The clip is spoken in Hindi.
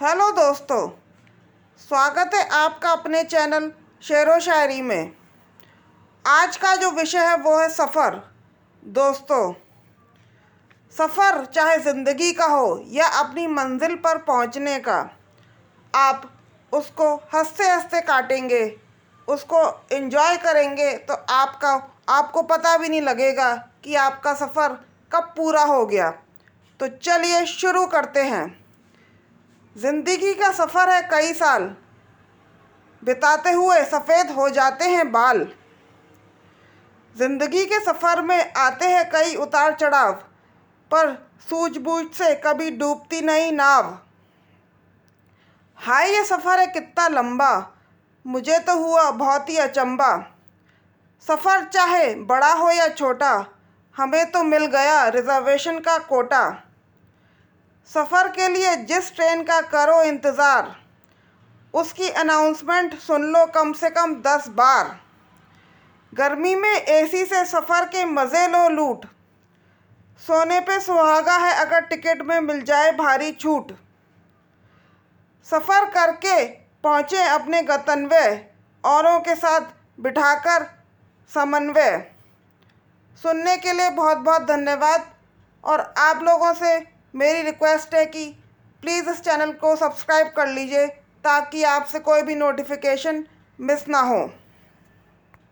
हेलो दोस्तों, स्वागत है आपका अपने चैनल शेर व शायरी में। आज का जो विषय है वो है सफ़र। दोस्तों, सफ़र चाहे ज़िंदगी का हो या अपनी मंजिल पर पहुँचने का, आप उसको हँसते हँसते काटेंगे, उसको एंजॉय करेंगे तो आपका, आपको पता भी नहीं लगेगा कि आपका सफ़र कब पूरा हो गया। तो चलिए शुरू करते हैं। ज़िंदगी का सफ़र है कई साल। बिताते हुए सफ़ेद हो जाते हैं बाल। ज़िंदगी के सफ़र में आते हैं कई उतार चढ़ाव, पर सूझबूझ से कभी डूबती नहीं नाव। हाय, ये सफ़र है कितना लंबा। मुझे तो हुआ बहुत ही अचंबा। सफ़र चाहे बड़ा हो या छोटा, हमें तो मिल गया रिजर्वेशन का कोटा। सफ़र के लिए जिस ट्रेन का करो इंतज़ार, उसकी अनाउंसमेंट सुन लो कम से कम दस बार। गर्मी में एसी से सफ़र के मज़े लो लूट। सोने पे सुहागा है अगर टिकट में मिल जाए भारी छूट। सफ़र करके पहुँचे अपने गतन्वय औरों के साथ बिठाकर समन्वय। सुनने के लिए बहुत बहुत धन्यवाद और आप लोगों से मेरी रिक्वेस्ट है कि प्लीज़ इस चैनल को सब्सक्राइब कर लीजिए ताकि आपसे कोई भी नोटिफिकेशन मिस ना हो।